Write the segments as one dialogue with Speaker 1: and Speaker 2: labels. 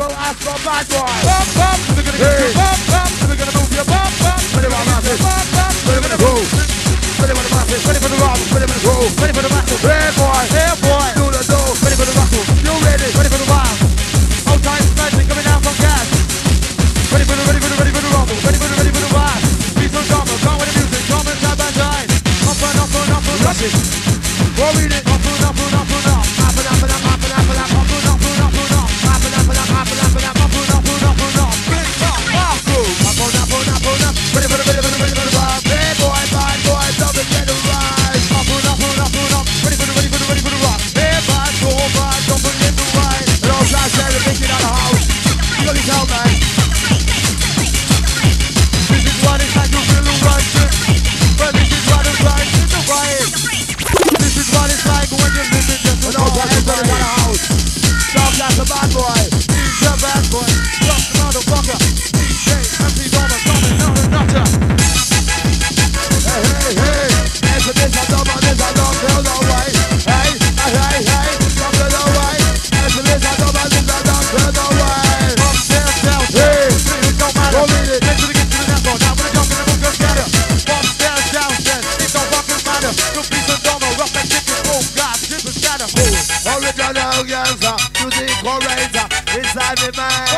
Speaker 1: blow us from bad.
Speaker 2: Bum bum, we're gonna get you bum bum, we're gonna move you bum bum.
Speaker 1: Ready for the masses,
Speaker 2: bum bum,
Speaker 1: we're gonna move. Ready for the masses, ready for the rock, ready for the groove, ready for the masses. Hey boy,
Speaker 2: hey boy. I'll be mine.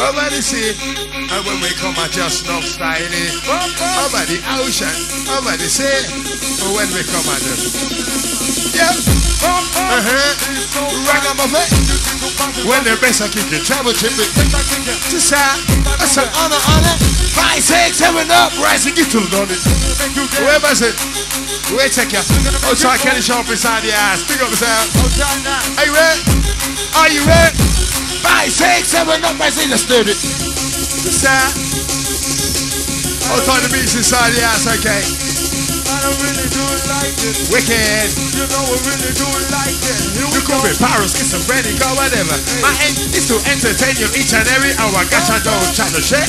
Speaker 3: over the sea. And when we come at your snuff styling, over the ocean, over the sea. When we come at them. Yeah. Uh-huh. Ragamuffin. When the bass I kicking, you, travel chip it. To side. That's an honor, honor. Five, six, seven up. Rise and get to the knowledge. Whoever said. Wait, check ya. Oh, sorry, Kelly Sharp inside the ass. Pick up yourself. Are you ready? Are you ready? five, six, seven, up my seat. Let's do it. Just there. Outside the beach, inside the ass. okay.
Speaker 2: I don't really do it like this.
Speaker 3: Wicked.
Speaker 2: You know I really do it like this. Here
Speaker 3: you could be Paris, get some ready, go whatever. Hey. My aim is to entertain you each and every hour. Gotcha, don't chat no shit.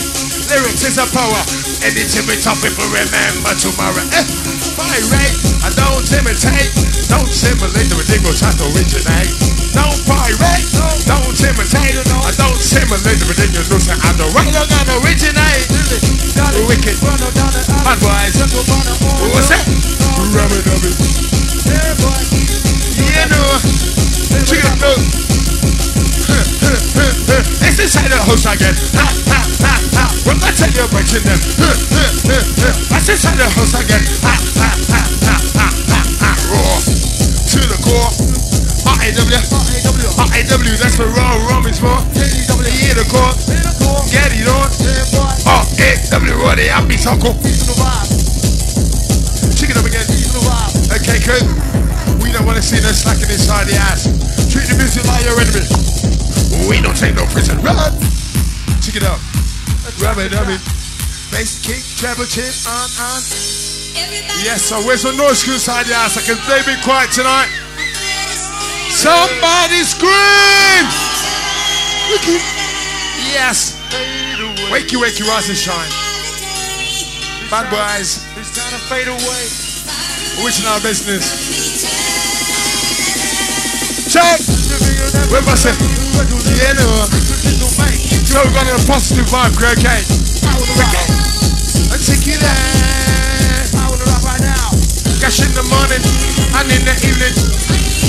Speaker 3: Lyrics is a power. Anything we top people remember tomorrow. Eh. By rate, I don't imitate. Don't simulate the ridiculous, try to originate. Don't pirate. Don't imitate, I don't simulate the ridiculous notion I don't write. I don't originate. Wicked, unwise. What's that? Rubber dubby. You know, check it out. It's inside the house again. Ha ha ha ha. When I tell you about them, It's inside the house again. Ha ha ha. R-A-W, that's for raw rum is for. Yeah, the core. Get it on. Oh, R-A-W, raw, the happy circle. Chicken up again. Okay, good. We don't want to see no slacking inside the ass. Treat the music like your enemy. We don't take no prison. Run. Check it up. Rub it, rub it. Bass kick, treble chin, on, on. Yes, so where's the noise inside the ass? I can they be quiet tonight? Somebody scream! Yes. Wakey, wakey, rise and shine. Bad boys.
Speaker 2: It's time to fade away.
Speaker 3: Which in our business? Check! Where was it? Yeah, no. So we're got a positive vibe, great, okay? Let's take it there. Cash in the morning and in the evening.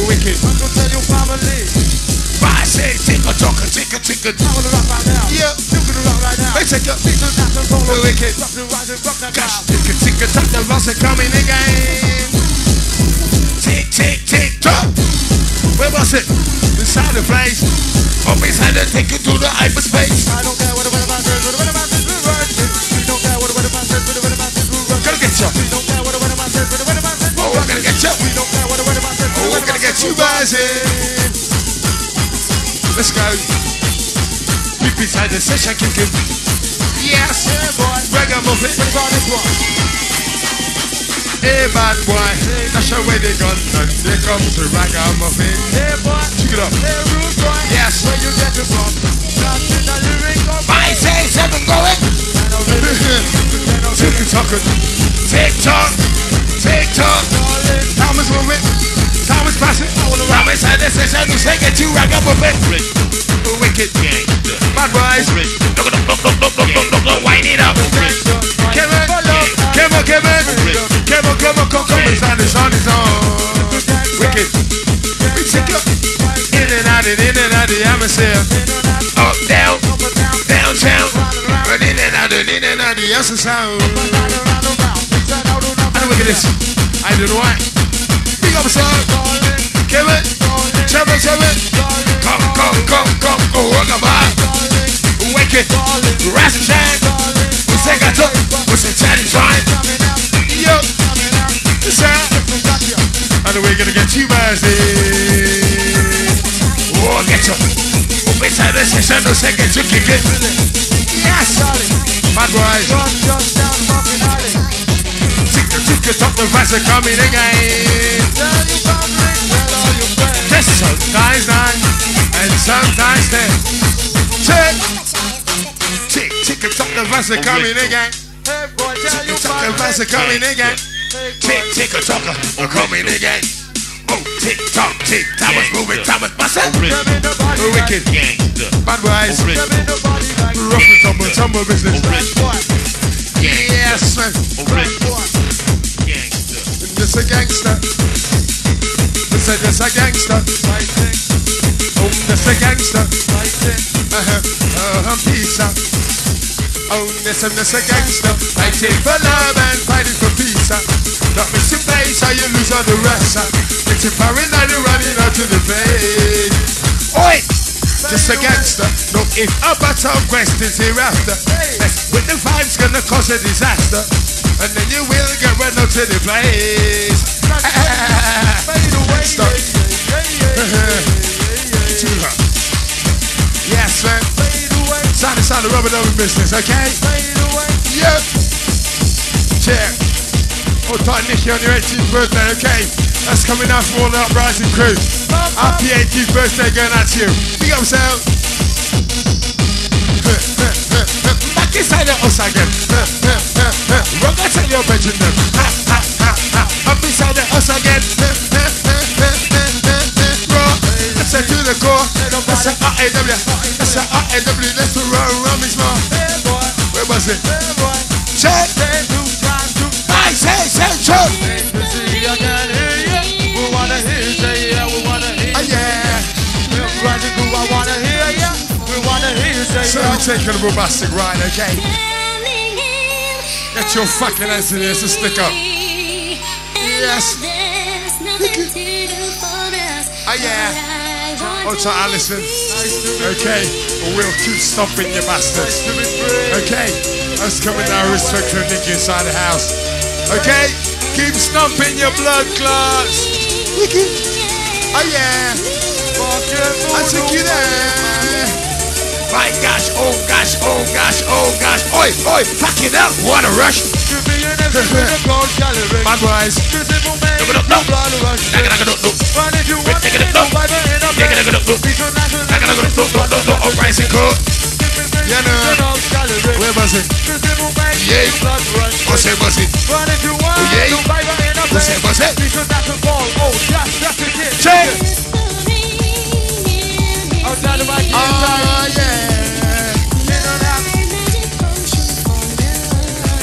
Speaker 3: your Reggie now. Wicked. Five, six, ticka, ticka, ticka, ticka. Yeah. Let's take your wicked. Gas, ticka, ticka, tack, the vase coming again. Tick, tick, tick, tock. Where was it? Inside the place. Up inside the take it to the hyperspace. Gonna get in. Let's go. Deep inside the session kicking. Yes. Ragamuffin. Hey, bad boy. That's where they gun. And there comes the ragamuffin. Check it up. Yes. Five, six, seven, going. Tick tock, tick tock, tick tock. Time is moving, time is passing. Time is at this session to say get you ragamuffin. Wicked, gang. bad boys. Wind it up. Kevin, Kevin, Kevin, Kevin, Kevin, come, come inside the sun is on. Wicked, we take you in and out, in and out the atmosphere. Up, down, downtown, run in and out, in and out answer sound. And look at this. I don't know why. Big up, sir. son. Kevin, Kevin, Kevin. Come, come, come, come, go, rock about. Wicked, rise and shine. We say, got up, we say, chatty trying. Yo, out. And we're gonna get you in. Oh, get you. Up inside the session, no second to kick it. Yes. Tick the tick the top the vase are coming again. Just sometimes nine and sometimes ten. Tick, tick, tick the top the vase are coming again. Tick the top the vase are coming again. Tick, tick a tocker, we're coming again. Oh, tick tock, tick, time is moving, time is busting. Wicked, gang, bad boys. Rough and tumble, tumble business. Yes, man. This a gangster. This a, this a gangster. Oh, this a gangster. Uh-huh, uh-huh, pizza. Oh, this and this a gangster. Fighting for love and fighting for pizza. Not missing place, how you lose all the rest. Getting paranoid and running out to the bay. Oi! Just a gangster. No if about some questions hereafter. Mess with the vibes gonna cause a disaster. And then you will get run out to the place. Stop. Too hot. Yes, man. Sound the sound of rubber dubbing business, okay? Yep. Check. Oh, tight Nicky on your 18th birthday, okay? That's coming out from all the uprising crew. Happy 18th birthday going out to you. Big up, yourself. Bad inside the house again. Run tell your bedroom them. Up inside the house again. Raw. That's a to the core. That's a R-A-W. That's a R-A-W. That's the run, run, is more.
Speaker 2: Hey boy,
Speaker 3: Where was it? Check.
Speaker 2: Say two times two.
Speaker 3: I say
Speaker 2: to see I can hear ya. We wanna hear say yeah.
Speaker 3: Oh, So
Speaker 2: yeah.
Speaker 3: we're taking a bombastic ride, okay? Get your fucking ass in here, so stick up. Yes. Oh yeah. Oh, to Alison. Okay. We'll keep stomping you bastards.
Speaker 2: To be free.
Speaker 3: Okay. Us coming now, respect for Nicky inside the house. Okay. Keep stomping your blood clots. Oh yeah.
Speaker 2: Fuck yeah,
Speaker 3: I took you there. My gosh, oh gosh, oh gosh, oh gosh. Oi, oi, fuck it up. What a rush.
Speaker 2: To be an MC with a gold gallery.
Speaker 3: My boys.
Speaker 2: To simple
Speaker 3: it up, no.
Speaker 2: blood if you want
Speaker 3: Take
Speaker 2: to
Speaker 3: it
Speaker 2: be
Speaker 3: up,
Speaker 2: no
Speaker 3: no.
Speaker 2: Bible in a
Speaker 3: Take it.
Speaker 2: Be so nice and
Speaker 3: Oh, rising cold. Yeah, no. Where was it?
Speaker 2: To simple man,
Speaker 3: Yeah. What's it, what's it?
Speaker 2: If you want
Speaker 3: Oh, yeah.
Speaker 2: no in a
Speaker 3: What's it, what's it?
Speaker 2: Be Outside of my.
Speaker 3: Oh, yeah.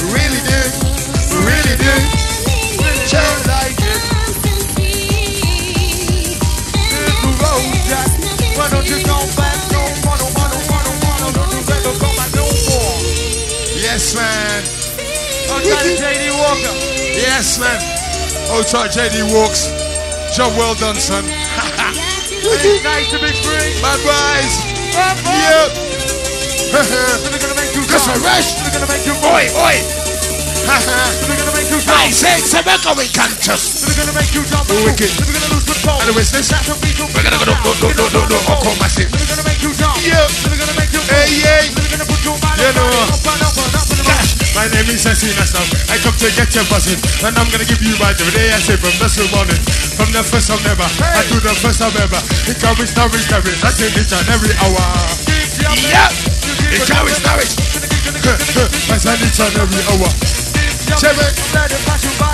Speaker 3: Really do. Really do. Check.
Speaker 2: like it. Little road jack. Why don't you come back no more, no more, no more, no more, no Don't you ever come back no more.
Speaker 3: Yes, man.
Speaker 2: Outside of J.D. Walker.
Speaker 3: Yes, man. Oh, sorry, JD Walks. Job well done, son.
Speaker 2: It's nice to be free. Up, up.
Speaker 3: Yep.
Speaker 2: They're gonna make you
Speaker 3: a rush.
Speaker 2: They're gonna make you
Speaker 3: Oi, oi.
Speaker 2: They're gonna make you
Speaker 3: I say, it's a going contest.
Speaker 2: They're gonna make you jump.
Speaker 3: Wicked.
Speaker 2: They're gonna lose control.
Speaker 3: And what's this?
Speaker 2: That's a beat.
Speaker 3: We're gonna go, no, no, no, no, no, no, Uncle Massive.
Speaker 2: They're gonna make you jump.
Speaker 3: Yep.
Speaker 2: Gonna
Speaker 3: My name is Sasina Stam. I come to get you buzzing. And I'm gonna give you my day I say from this morning. From the first of never. I do the first of ever. It carries Norwich, carries. I take it on every hour. Yep. It carries Norwich. I send it on every hour. It.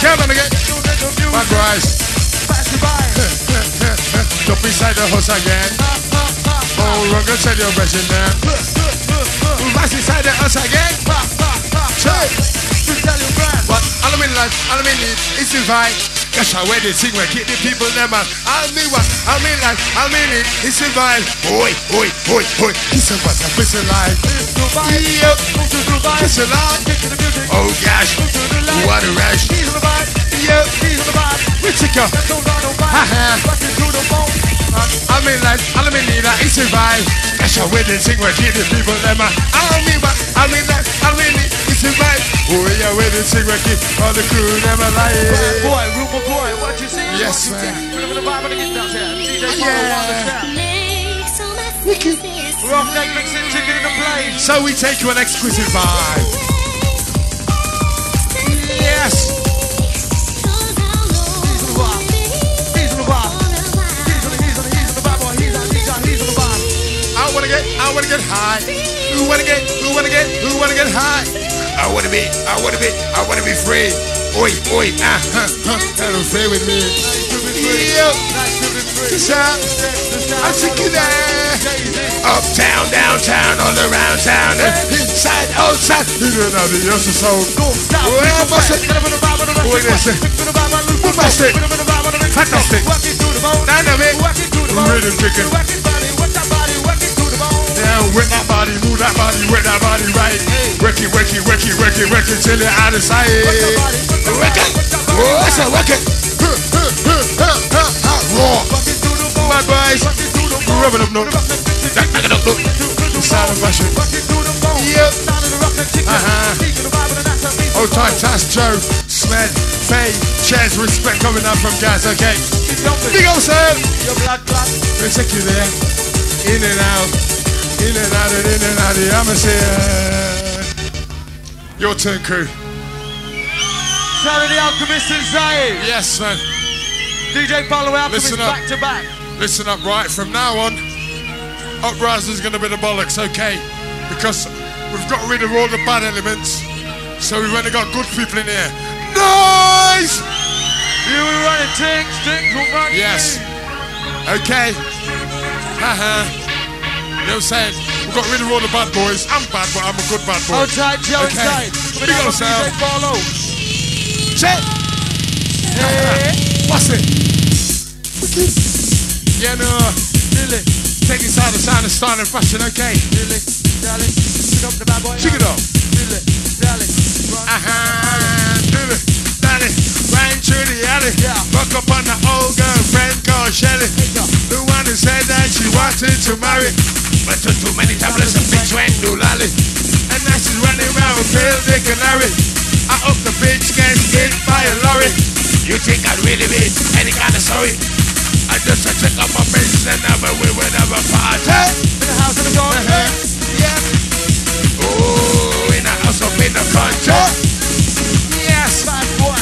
Speaker 3: Come on again. Bad boys. Jump inside the house again. Oh, we're gonna tell your version now. Pass inside the house again. Check. But all I mean life, all I mean it, it's a vibe. That's how where they sing, we keep the people them man. I mean what, I mean life, I mean it, it's a vibe. Oi, oi, oi, oi, it's a what, it's a life. Yep, it's a life. Oh gosh, what a rush. Yep, we take a, haha. I mean life, all I mean it, it's a vibe. That's how where they sing, we keep the people them man. I mean what, I mean life, I mean it, it's. Oh yeah, where they sing, we all the crew never lie.
Speaker 2: Boy, Rupa boy, what you see?
Speaker 3: Yes,
Speaker 2: What you
Speaker 3: man.
Speaker 2: see? Bring the vibe of the guitar, DJ
Speaker 3: Yeah.
Speaker 2: Polo, Rock neck mixing chicken in the plane.
Speaker 3: So we take you an exquisite vibe. Yes.
Speaker 2: He's on the bar. He's on the bar. He's on the, he's on the, he's on the bar, boy. He's on, he's on, he's on the bar.
Speaker 3: I wanna get, I wanna get high. Who wanna get, who wanna get, who wanna get high? I wanna be, I wanna be, I wanna be free. Oi, oi, ah, huh, huh, that'll stay with me. Yeah,
Speaker 2: Nice to be free.
Speaker 3: shout, I take you there. Uptown, downtown, all around town, inside, outside. You know the use of soul. Well, bust it. What is it? Bust it. Fantastic. Dynamic. Rhythm kicking. Work that body, move that body, work that body right. Work it, work it, work it, work it, work it till you're out of sight. Work it. Oh, I said work it. Huh, huh, huh, huh, huh, huh. Raw. Bad boys. Rub it up, no. Jack, knock it up, no. Sound of fashion. Yep. Uh-huh. Oh, tight, Tass, Joe, Smed, Faye, Chaz, respect coming up from Gaz, okay. Big old sir. We'll take you there. In and out. In and out and in and out of the atmosphere. Your turn, crew.
Speaker 2: Saturday Alchemist and Zaire.
Speaker 3: Yes, man.
Speaker 2: DJ Polo Alchemist
Speaker 3: Listen up.
Speaker 2: back to back.
Speaker 3: Listen up, right? From now on, Uprising's going to be the bollocks, okay? Because We've got rid of all the bad elements. So we've only got good people in here. Noise!
Speaker 2: You will run it, things, things will run
Speaker 3: Yes. Okay. Haha. You know what I'm saying? We've got rid of all the bad boys. I'm bad, but I'm a good bad boy.
Speaker 2: Tight, Joe
Speaker 3: Okay.
Speaker 2: inside.
Speaker 3: Big
Speaker 2: down
Speaker 3: sound.
Speaker 2: Follow.
Speaker 3: Check.
Speaker 2: Hey,
Speaker 3: What's it? Yeah, no.
Speaker 2: Dilly,
Speaker 3: Take out of sound and style and fashion, okay?
Speaker 2: dilly, dally. Pick up the bad boy.
Speaker 3: Check it out.
Speaker 2: Dally. Run.
Speaker 3: Uh-huh. It. Daddy. Ran through the alley.
Speaker 2: Yeah.
Speaker 3: Woke up on the old girlfriend called Shelly. The one who said that she wanted to marry. But took too many tablets and bitch went to lolly. And now she's running around Bill, Dick and I hope the bitch gets hit by a lorry. You think I'd really be any kind of sorry? I just took up my bitch and never we would never party.
Speaker 2: In the house in the door.
Speaker 3: Uh-huh. Yeah. Oh, in a house up in the country. Yes.
Speaker 2: Bad boy.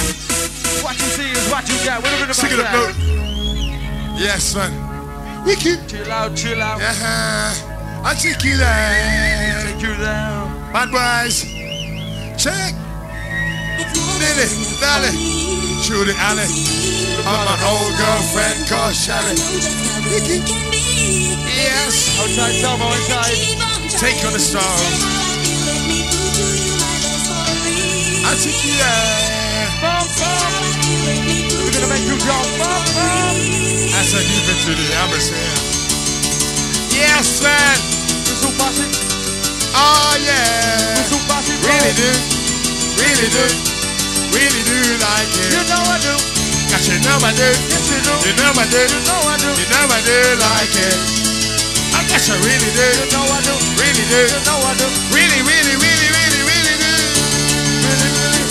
Speaker 2: What you see is what you get. We're looking
Speaker 3: Sing it up. Yes, man. Wicked.
Speaker 2: Chill out, chill out.
Speaker 3: Uh-huh. I'll take you there.
Speaker 2: Take you down.
Speaker 3: Bad boys. Check. Dilly, dally. Shoot it, alley. I'm my old girlfriend called Shelly. Yes.
Speaker 2: Outside, Tomo inside.
Speaker 3: Take on the stars. I'll take you there.
Speaker 2: Bum, bum. We're gonna make you jump. Bum, bum.
Speaker 3: I deep into the atmosphere. Yes, man.
Speaker 2: Bossy.
Speaker 3: Oh, ah, yeah.
Speaker 2: Whistle bossy.
Speaker 3: Really do. Really do. Really do like it.
Speaker 2: You know I do.
Speaker 3: Cause you know I do.
Speaker 2: Yes, you do.
Speaker 3: You know I do.
Speaker 2: You know I do.
Speaker 3: You know I do like it. I guess I really
Speaker 2: You
Speaker 3: do.
Speaker 2: know I do.
Speaker 3: Really do.
Speaker 2: You know I do.
Speaker 3: Really, really, really, really, really do.
Speaker 2: Really, really.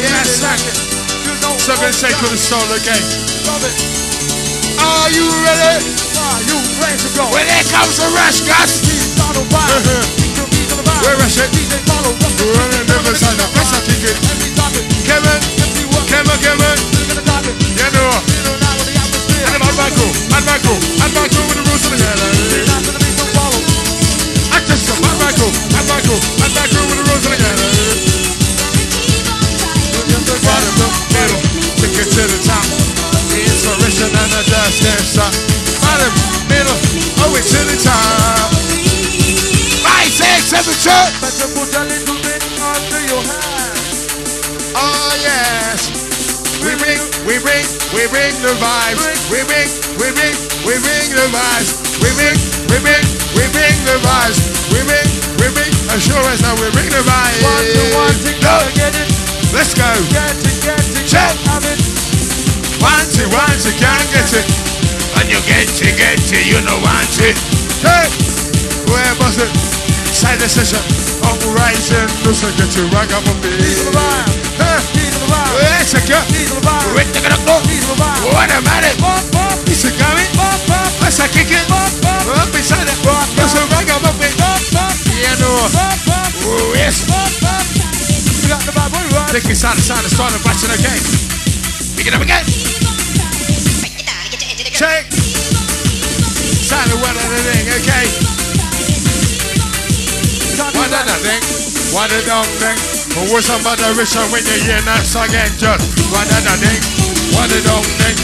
Speaker 3: Yes,
Speaker 2: like it. You know
Speaker 3: So I'm gonna take for the soul again.
Speaker 2: Love it.
Speaker 3: Are you ready?
Speaker 2: Are you ready to go?
Speaker 3: When here comes the rush, Gus.
Speaker 2: Follow by. Keep your knees on the vibe.
Speaker 3: Where is it?
Speaker 2: DJ follow.
Speaker 3: We're on the river side, I it.
Speaker 2: Every topic.
Speaker 3: Kevin,
Speaker 2: Every.
Speaker 3: Kevin, Kevin.
Speaker 2: Look at the topic.
Speaker 3: You know.
Speaker 2: You know now what the atmosphere.
Speaker 3: And I'm back home. I'm back home. I'm back home with the rules of the
Speaker 2: It's
Speaker 3: game.
Speaker 2: not gonna be no follow.
Speaker 3: I just come. I'm back home. I'm back home. I'm back home with the rules of the game. Bottom, middle, take it to the top. The inspiration and the dust can't stop. Bottom, middle, it's to the top. Five, six, seven, eight.
Speaker 2: Better put a little bit under your hand.
Speaker 3: Oh yes. We bring, we bring, we bring the vibes. We bring, we bring, we bring the vibes. We bring, we bring, we bring the vibes. We bring, we bring, assurance that we bring the vibes.
Speaker 2: One to one, to
Speaker 3: Go.
Speaker 2: get it.
Speaker 3: Let's go.
Speaker 2: Get it, get it.
Speaker 3: Check.
Speaker 2: Have it.
Speaker 3: Once you want you can't get it. And you get it, get it, you know want it. Hey, where was it? Side the session. Operation, listen, get you rock up on
Speaker 2: on
Speaker 3: me.
Speaker 2: vibe.
Speaker 3: Hey,
Speaker 2: Keys on the vibe.
Speaker 3: let's go.
Speaker 2: Keys on the vibe.
Speaker 3: We're taking a go.
Speaker 2: Keys on the vibe.
Speaker 3: What a minute.
Speaker 2: Bump, bump,
Speaker 3: Is it coming?
Speaker 2: bump, bump,
Speaker 3: Let's a kick it. Up inside it. Let's a rock up on me. Yeah, no. Oh, yes.
Speaker 2: bump, bump. You got the vibe, we run.
Speaker 3: Take it side to side and start a again. Pick it up again. Check. Side of one the thing, okay? Of the thing. One of the thing. But what's about the rich when you hear that song again, just one of the thing. One of the thing.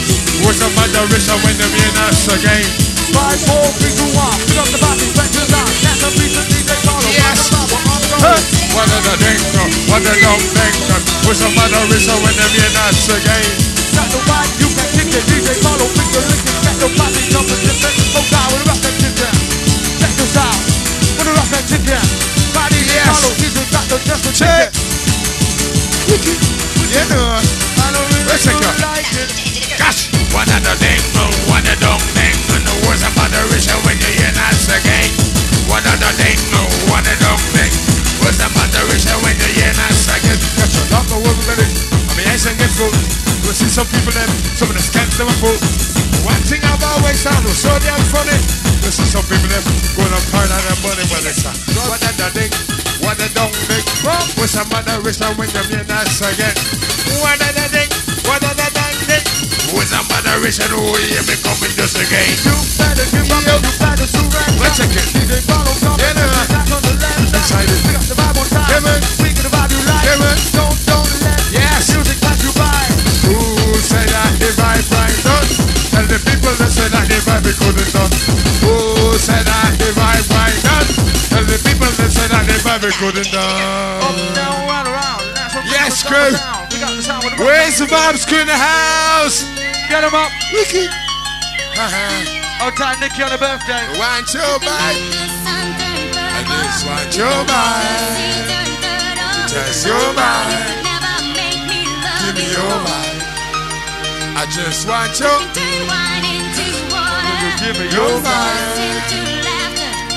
Speaker 3: What's about the rich when you hear that song again?
Speaker 2: Five, four, three, two, one. Pick up the body, back to the down. That's a piece of DJ Carlo.
Speaker 3: Yes.
Speaker 2: Rock the vibe, I'm
Speaker 3: Huh.
Speaker 2: going.
Speaker 3: One of the thing, one of the thing. What's about the rich when you hear that song again?
Speaker 2: Got the vibe, you can kick it. DJ Carlo, pick the lick it. Get the body, jump and dip it. Oh, God, we rock that shit down. Check this out. We rock that shit down.
Speaker 3: Yes.
Speaker 2: Got just the
Speaker 3: Check. You know.
Speaker 2: I don't really
Speaker 3: Let's take
Speaker 2: like it.
Speaker 3: Gosh, one of the thing, one of the thing, and the words about the rich when you hear that again. One of the thing, one of the thing, words about the rich when you hear that again. Your love, the world with it. I mean, I ain't get full. You'll see some people them, some of the scams them are. One thing I've always found was so damn funny. You see some people them going on of their money, but it's a one of the of the thing. What's about the rich and when you hear that again. Of the thing, of the thing. A mother vision, oh, yeah, me coming just again.
Speaker 2: You better give up, you better surrender.
Speaker 3: Let's check it.
Speaker 2: DJ follow something,
Speaker 3: Yeah, no.
Speaker 2: back on the left.
Speaker 3: Excited.
Speaker 2: We got the vibe on time.
Speaker 3: Yeah, man.
Speaker 2: We got the vibe you like.
Speaker 3: Yeah, man.
Speaker 2: Don't, don't let
Speaker 3: Yes.
Speaker 2: music pass you by.
Speaker 3: Who said that the vibe right done? Tell the people that said that the vibe couldn't done. Who said that the vibe people that said that the vibe couldn't
Speaker 2: Up, down, round, around. That's what we
Speaker 3: Yes,
Speaker 2: got
Speaker 3: crew.
Speaker 2: the. We got the sound with the
Speaker 3: Where's the vibes crew in the house?
Speaker 2: Get 'em up.
Speaker 3: Wiki. Uh-huh.
Speaker 2: Old time Nicky on the birthday.
Speaker 3: Want your vibe? I just want your vibe. Just your vibe. Give me your vibe. I just want your,
Speaker 2: Give me
Speaker 3: your
Speaker 2: your
Speaker 3: vibe.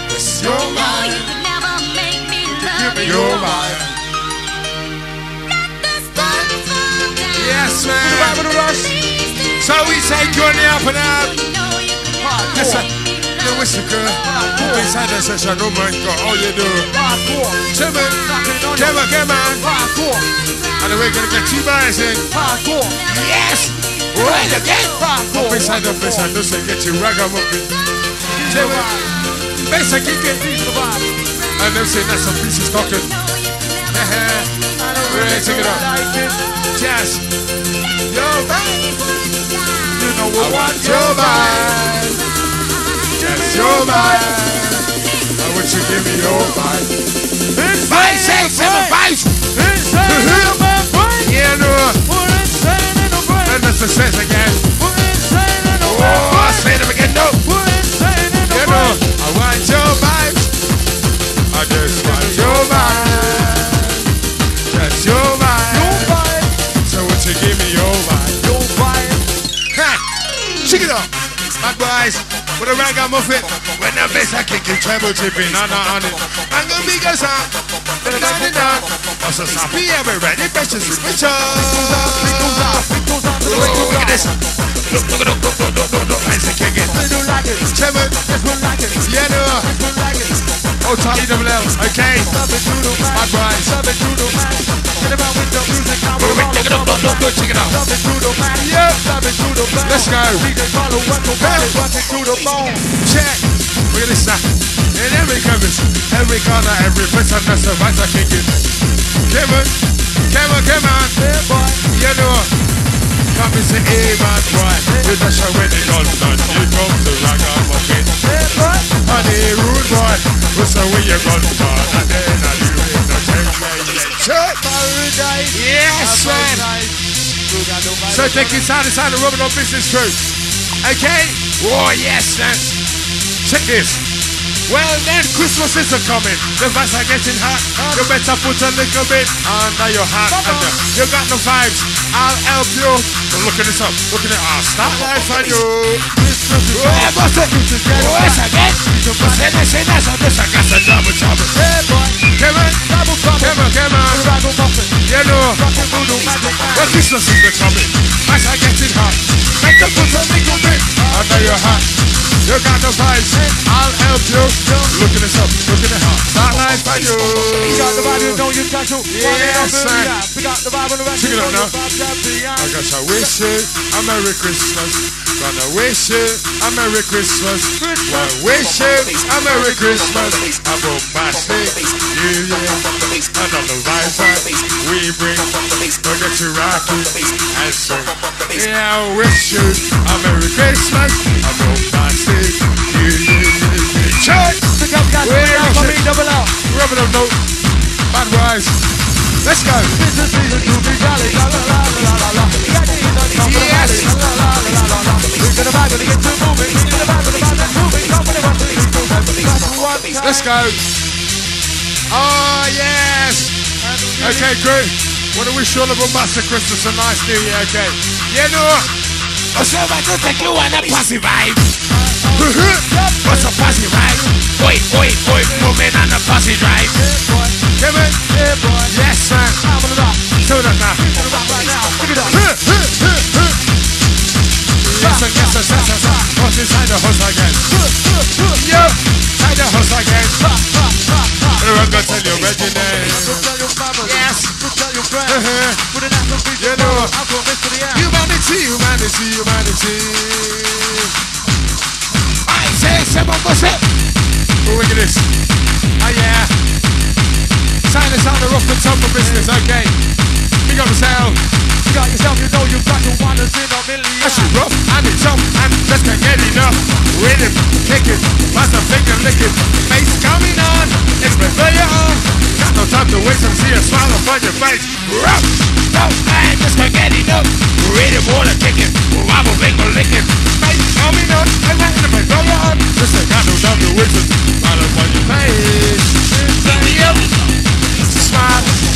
Speaker 3: Just your vibe.
Speaker 2: Give me
Speaker 3: Your vibe. Yes, man.
Speaker 2: with the rush.
Speaker 3: So we on the up and out. Listen, you wish you could. Inside the session, oh my God, all you do. Timmy,
Speaker 2: on
Speaker 3: come on, come on.
Speaker 2: Hardcore.
Speaker 3: And we're gonna get two bars in. Yes! Right again!
Speaker 2: Hardcore.
Speaker 3: Inside the place, I know say get you ragamuffin.
Speaker 2: Give me the vibe.
Speaker 3: Best I can get.
Speaker 2: Piece of the vibe.
Speaker 3: And them say that's some pieces talking. Right, take it up.
Speaker 2: Like it.
Speaker 3: Yes. Yo, vibe.
Speaker 2: You know
Speaker 3: I want your vibe. Yes, your vibe. I want you to give me your vibe. Five, six, seven, five.
Speaker 2: Insane in my brain.
Speaker 3: Yeah, no.
Speaker 2: We're insane in the brain.
Speaker 3: And that's the sense again.
Speaker 2: We're insane in the
Speaker 3: Oh, I
Speaker 2: brain.
Speaker 3: say them again, I just want your vibe. Just your. So won't you give me your?
Speaker 2: Your!
Speaker 3: Check it out. Bad boys. With a ragamuffin. When the bass I kick it, treble tipping on on it. I'm gonna be good song. Down and down. Also, sloppy, every ready, precious, Oh,
Speaker 2: way
Speaker 3: look at this. Look, look, look, look, look, look, look, look. I say, kick it.
Speaker 2: They don't like it.
Speaker 3: Treble.
Speaker 2: This one like it.
Speaker 3: Yeah, no. Charlie double L. Okay. Boys.
Speaker 2: Love it. Get
Speaker 3: take it up, look, look, check it out. Yeah. Let's go. Check. Look at. In every crevice, every corner, every that's the vibes I kick it. Come on, come on,
Speaker 2: boy.
Speaker 3: You know, come and say, hey, man, boy. You dash away the and you come to ragamuffin.
Speaker 2: Boy.
Speaker 3: Honey, rude boy, what's away your gun, man? And then I do it, no check, yeah, yeah. Check.
Speaker 2: Paradise.
Speaker 3: Yes, man.
Speaker 2: Paradise. You got no
Speaker 3: So take it side to side, the rubbing on business crew. Okay? Oh, yes, then. Check this. Well, then Christmas is a coming. The vibes are getting hot. You better put a little bit under your hat. And, uh, you got the vibes. I'll help you. So look at this up. Look at it. I'll start life on you.
Speaker 2: Christmas is
Speaker 3: yeah, boss it. Yes, again. Say this, say that, so this, I got some double trouble.
Speaker 2: Yeah, boy.
Speaker 3: Come on.
Speaker 2: Double trouble.
Speaker 3: Come on, come on.
Speaker 2: Ragamuffin.
Speaker 3: You know.
Speaker 2: Rockin' voodoo magic man.
Speaker 3: Well, Christmas is the coming. Vibes are getting hot. Better put a little bit under your hat. You got the vibes. I'll help you. Look at this up. Look at the heart. Start life on you.
Speaker 2: You got the vibe, you know you got to.
Speaker 3: Yes, man.
Speaker 2: We got the vibe on the rest.
Speaker 3: Check it out now. I guess I wish you a Merry Christmas. Gonna wish you a Merry Christmas. Well, wish you a Merry Christmas. A bombastic New Year. And all the vibes that we bring. We'll get you rocking and swing. Yeah, I wish you a Merry Christmas. A bombastic New Year. Check!
Speaker 2: Pick up, guys.
Speaker 3: Where
Speaker 2: Double L for me, double L.
Speaker 3: Rubbing up note. Bad rise. Let's go.
Speaker 2: This season to be jolly. La la la la la la. Got the heat on top of the
Speaker 3: Yes.
Speaker 2: We're gonna vibe, moving. We're gonna vibe, vibe, moving.
Speaker 3: Let's go. Oh, yes. Okay, crew. Want to wish you all a bombastic Christmas and nice New Year, okay? Yeah, no.
Speaker 4: What's up, I don't think you want a pussy vibe. What's a pussy vibe? Oi, oi, oi, moving on drive.
Speaker 3: Come on.
Speaker 2: Yeah, boy.
Speaker 3: Yes, man.
Speaker 2: I'm.
Speaker 3: Do that now.
Speaker 2: Gonna rock right now. Pick it up.
Speaker 3: Yes, and yes, and yes, yes. What's inside the house again? Yo, inside the house again. Everyone gonna tell you about your name.
Speaker 2: Go tell your mama.
Speaker 3: Yes.
Speaker 2: Tell your friends.
Speaker 3: Uh-huh.
Speaker 2: Put an anthem beat
Speaker 3: You know.
Speaker 2: I'll go miss to the end.
Speaker 3: You want it humanity, humanity, humanity.
Speaker 4: I say, seven percent.
Speaker 3: Oh, look at this. Oh, yeah. Silence on the rough and tumble business, okay. Big up yourself.
Speaker 2: You got yourself, you know you've got your wonders in a million.
Speaker 3: That's rough and it's up and just can't get enough. Rhythm, kicking, master finger licking. Bass coming on, it's been your on. Got no time to waste and see a smile upon your face.
Speaker 4: Rough, no, I just can't get enough. Rhythm, water kicking, wobble, wiggle, licking.
Speaker 3: Bass coming on, and that's the been your on. Just got no time to waste and smile upon your face.
Speaker 4: Yep.
Speaker 3: Smile,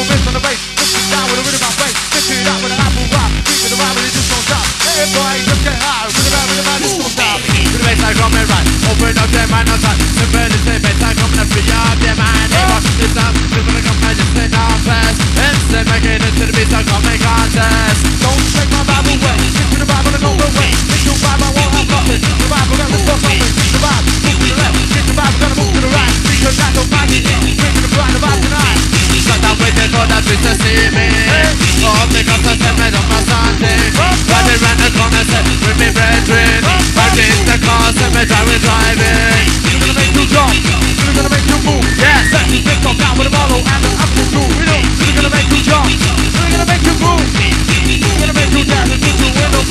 Speaker 2: Apple Mix on the bass. Mix it down with the rhythm of bass. Mix it up with the Apple Rock. Beat to the rhyme, and it just don't stop. Everybody just get high. Rhythm out, rhythm out, just don't stop.
Speaker 4: To the bass, I come and right. Open up their mind. The bird is the bass, I come and free up their mind. They rock this up. They're gonna come and just sit down fast. Instead, make it into the beat, I come and contest.
Speaker 2: Don't take my Bible away. Stick to the Bible and go away. Make your Bible, I won't have nothing. The Bible got to stop something. To the Bible, move to the left. To the Bible, gotta move to the right. Because I don't find it. Bring to the Bible tonight. We're gonna make you jump. We're gonna make you move. Down with bottle and. We we're gonna make you jump. We're gonna make you move. We're gonna make you dance you the.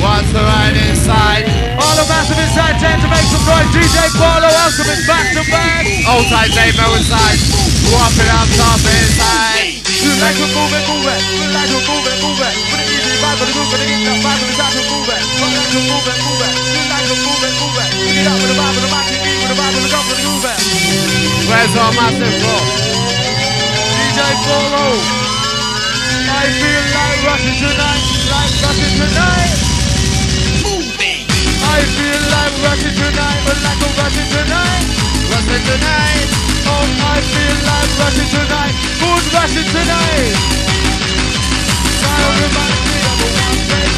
Speaker 4: What's the right inside?
Speaker 2: All the massive inside time to make some noise. DJ Paulo Alchemist back to back.
Speaker 4: Outside, they know inside. Walk it up top inside.
Speaker 2: You like to move it, move it. You like to move it, move it. Put it easy, vibe for the groove, for the get that vibe for the time to move it. You like to move it, move it. You like to move it, move it. Pick it up with the vibe, with the mic, with the vibe, with the drum, for the groove it.
Speaker 4: Where's all massive go?
Speaker 2: DJ Paulo. I feel like rushing tonight, like rushing tonight. I feel like rushing tonight, but like a rushing tonight.
Speaker 4: Rushing tonight.
Speaker 2: Oh, I feel like rushing tonight. Who's rushing tonight? Try to remind me of a one day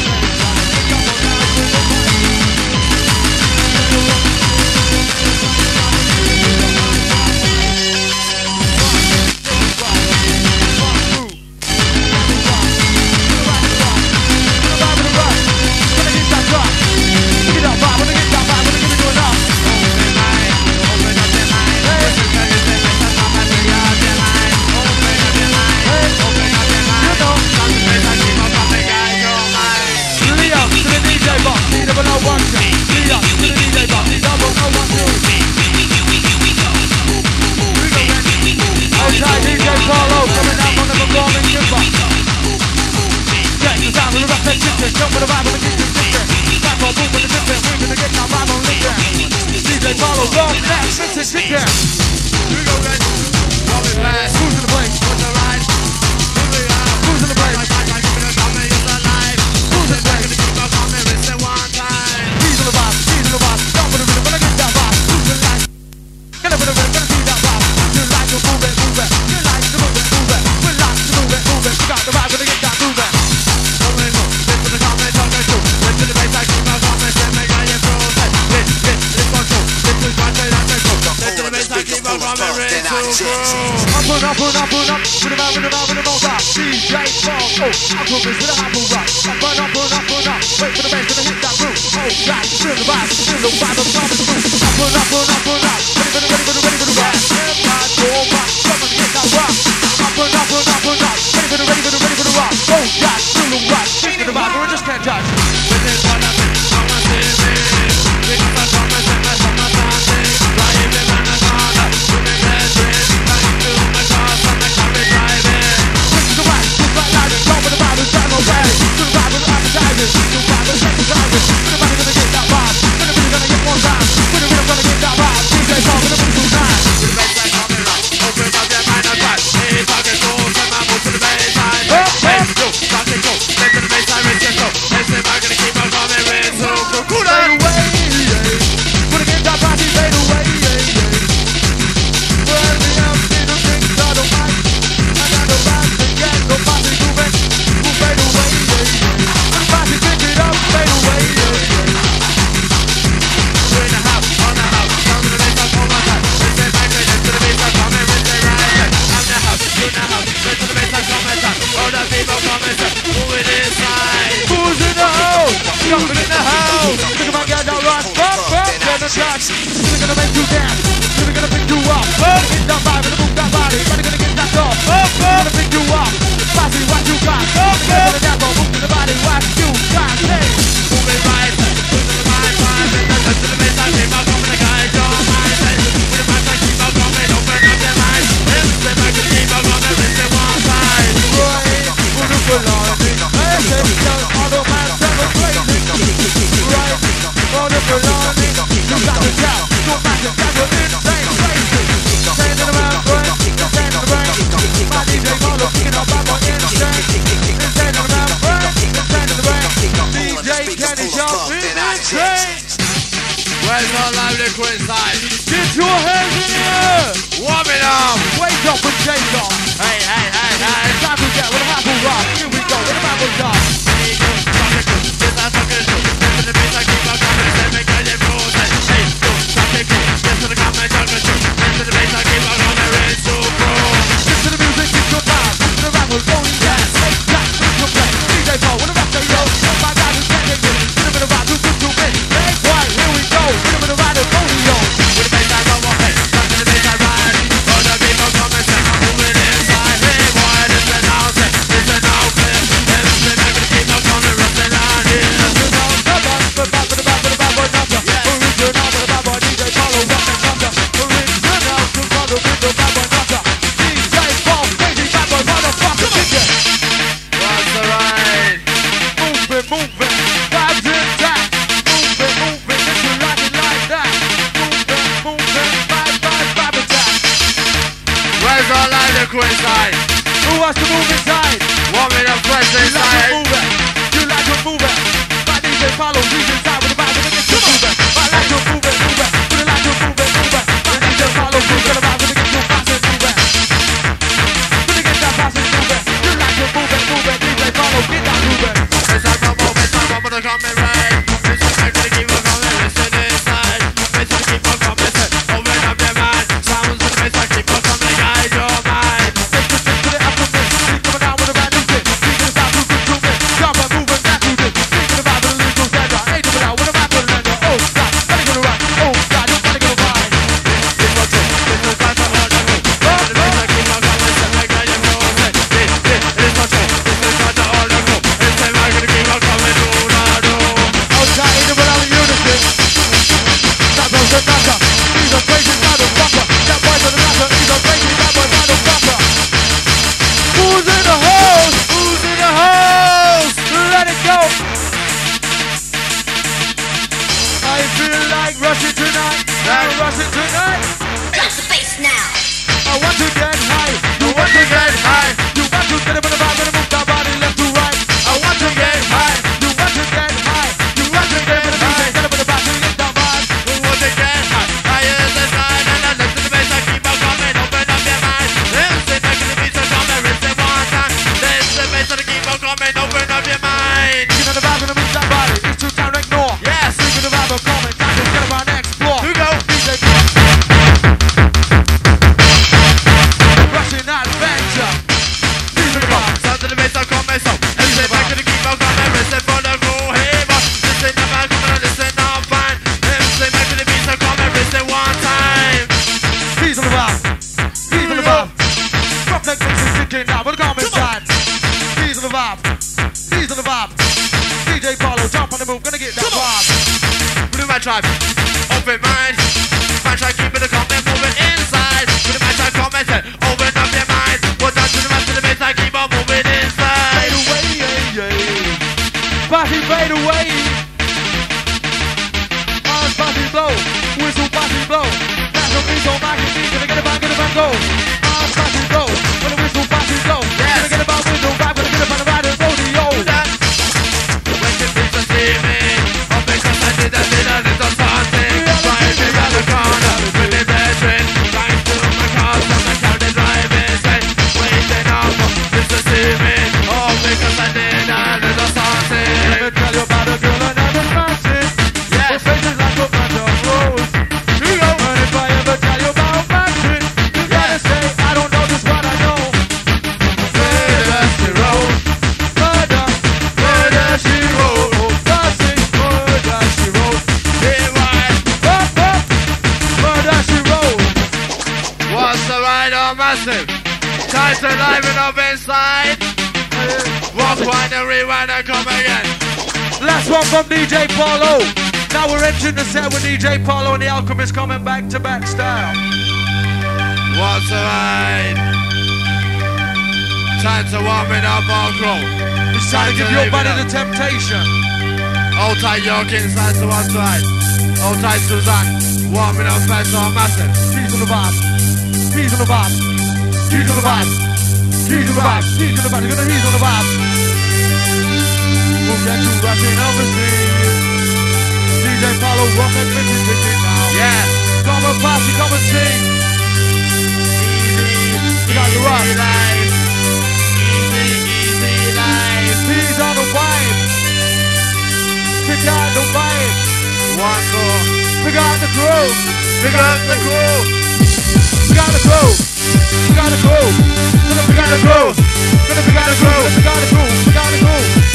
Speaker 2: I'm gonna get that vibe.
Speaker 4: Blue my tribe, open mind. Come again.
Speaker 2: Last one from DJ Paulo. Now we're entering the set with DJ Paulo and the Alchemist coming back to back style.
Speaker 4: What's the ride? Time to warm it up our crew.
Speaker 2: It's time to give your body the temptation.
Speaker 4: Hold tight, Yorkin, side to one side. Hold tight, Suzanne. Warming up, to our massive.
Speaker 2: Keys on the vibe. Keys on the vibe. Keys on the vibe. Keys on the vibe. Keys on the vibe. He's on the vibe. Get you rushing overseas. DJ Paulo, and make it ticket now.
Speaker 4: Yeah.
Speaker 2: Come and party, come and sing.
Speaker 4: Easy,
Speaker 2: We got the rock.
Speaker 4: easy life. Easy, easy life.
Speaker 2: He's on the vibe. Kick out the vibe.
Speaker 4: One more.
Speaker 2: We got the groove.
Speaker 4: We got the groove.
Speaker 2: We got the groove. We got the groove. We got the groove. We got the groove. We got the groove. We got the groove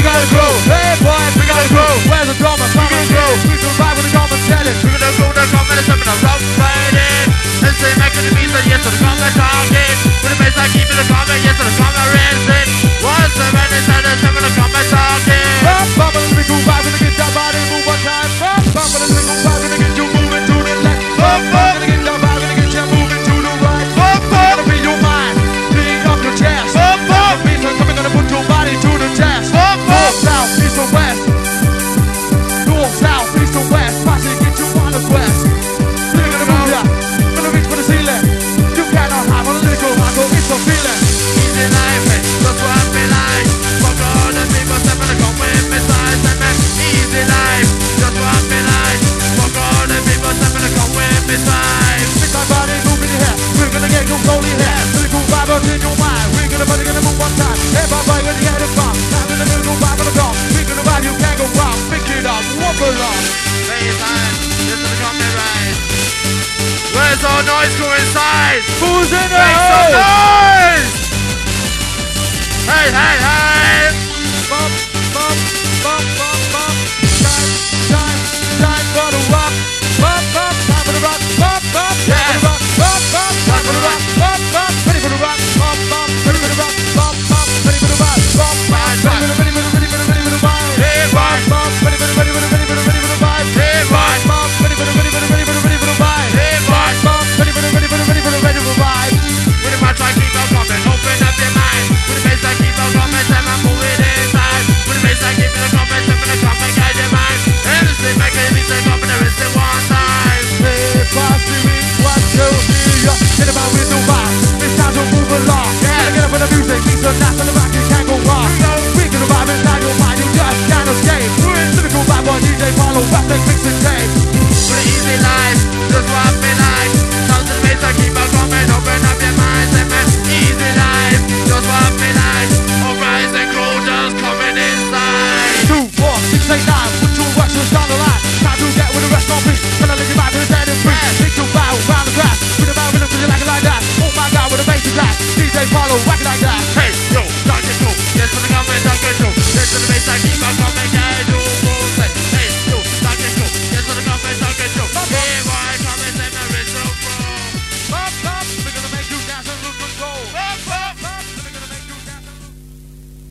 Speaker 2: we gotta grow. Hey boy. we gotta grow. Where's the drama? We gotta grow. We survive with the drama challenge.
Speaker 4: We gotta grow the drama and stamina. Rock fighting. Let's say back to the beat that yes, the drama talking, With the bass I keep in the drama, yes, the drama raising. What's the man inside the
Speaker 2: stamina? Drama target.